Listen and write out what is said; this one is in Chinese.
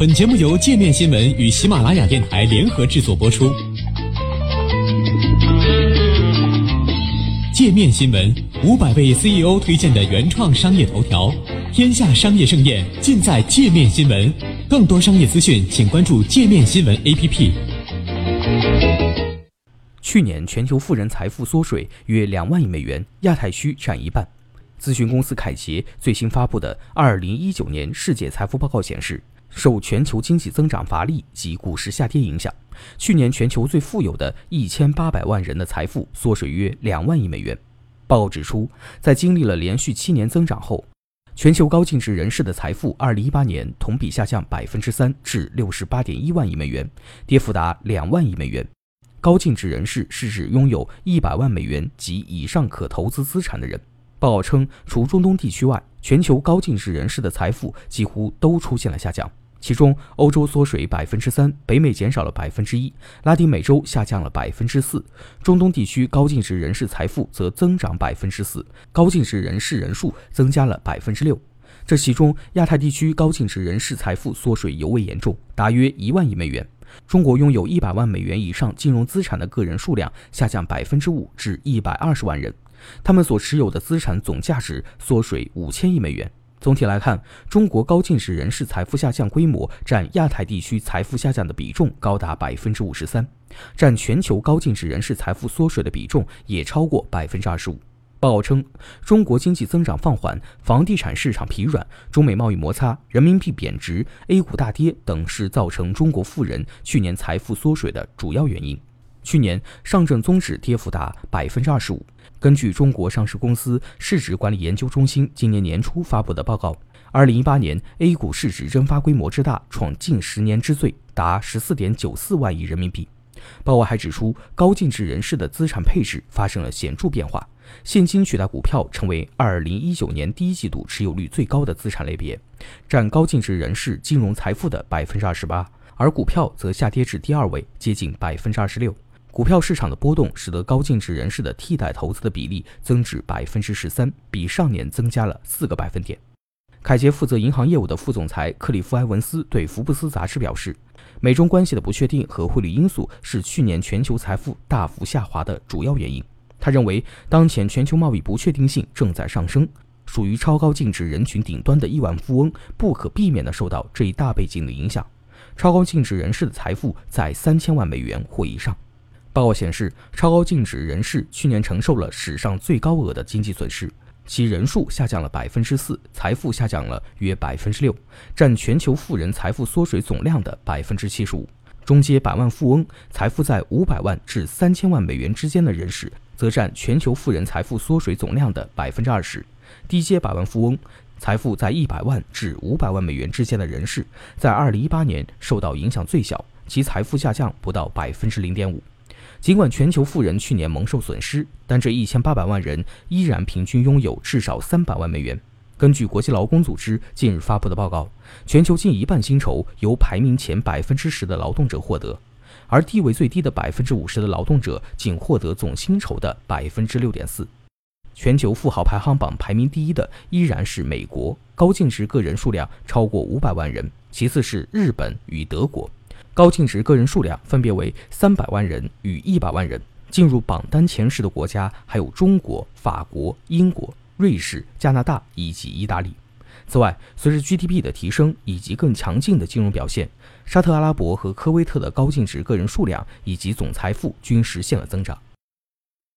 本节目由界面新闻与喜马拉雅电台联合制作播出。界面新闻五百位 CEO 推荐的原创商业头条，天下商业盛宴尽在界面新闻。更多商业资讯，请关注界面新闻 APP。去年全球富人财富缩水约两万亿美元，亚太区占一半。咨询公司凯捷最新发布的二零一九年世界财富报告显示。受全球经济增长乏力及股市下跌影响，去年全球最富有的一千八百万人的财富缩水约两万亿美元。报告指出，在经历了连续七年增长后，全球高净值人士的财富二零一八年同比下降百分之三至六十八点一万亿美元，跌幅达两万亿美元。高净值人士是指拥有一百万美元及以上可投资资产的人。报告称，除中东地区外，全球高净值人士的财富几乎都出现了下降。其中，欧洲缩水百分之三，北美减少了百分之一，拉丁美洲下降了百分之四，中东地区高净值人士财富则增长百分之四，高净值人士人数增加了百分之六。这其中，亚太地区高净值人士财富缩水尤为严重，大约一万亿美元。中国拥有一百万美元以上金融资产的个人数量下降百分之五至一百二十万人，他们所持有的资产总价值缩水五千亿美元。总体来看，中国高净值人士财富下降规模占亚太地区财富下降的比重高达百分之五十三，占全球高净值人士财富缩水的比重也超过百分之二十五。报告称，中国经济增长放缓、房地产市场疲软、中美贸易摩擦、人民币贬值、A 股大跌等是造成中国富人去年财富缩水的主要原因。去年上证综指跌幅达百分之二十五。根据中国上市公司市值管理研究中心今年年初发布的报告，二零一八年 A 股市值蒸发规模之大，创近十年之最，达十四点九四万亿人民币。报告还指出，高净值人士的资产配置发生了显著变化，现金取代股票成为二零一九年第一季度持有率最高的资产类别，占高净值人士金融财富的百分之二十八，而股票则下跌至第二位，接近百分之二十六。股票市场的波动使得高净值人士的替代投资的比例增至百分之十三，比上年增加了四个百分点。凯捷负责银行业务的副总裁克里夫·埃文斯对福布斯杂志表示，美中关系的不确定和汇率因素是去年全球财富大幅下滑的主要原因。他认为，当前全球贸易不确定性正在上升，属于超高净值人群顶端的亿万富翁不可避免地受到这一大背景的影响。超高净值人士的财富在三千万美元或以上。报告显示，超高净值人士去年承受了史上最高额的经济损失，其人数下降了百分之四，财富下降了约百分之六，占全球富人财富缩水总量的百分之七十五。中阶百万富翁财富在五百万至三千万美元之间的人士，则占全球富人财富缩水总量的百分之二十。低阶百万富翁财富在一百万至五百万美元之间的人士，在二零一八年受到影响最小，其财富下降不到百分之零点五。尽管全球富人去年蒙受损失，但这一千八百万人依然平均拥有至少三百万美元。根据国际劳工组织近日发布的报告，全球近一半薪酬由排名前百分之十的劳动者获得，而地位最低的百分之五十的劳动者仅获得总薪酬的百分之六点四。全球富豪排行榜排名第一的依然是美国，高净值个人数量超过五百万人；其次是日本与德国。高净值个人数量分别为三百万人与一百万人。进入榜单前十的国家还有中国、法国、英国、瑞士、加拿大以及意大利。此外，随着 GDP 的提升以及更强劲的金融表现，沙特阿拉伯和科威特的高净值个人数量以及总财富均实现了增长。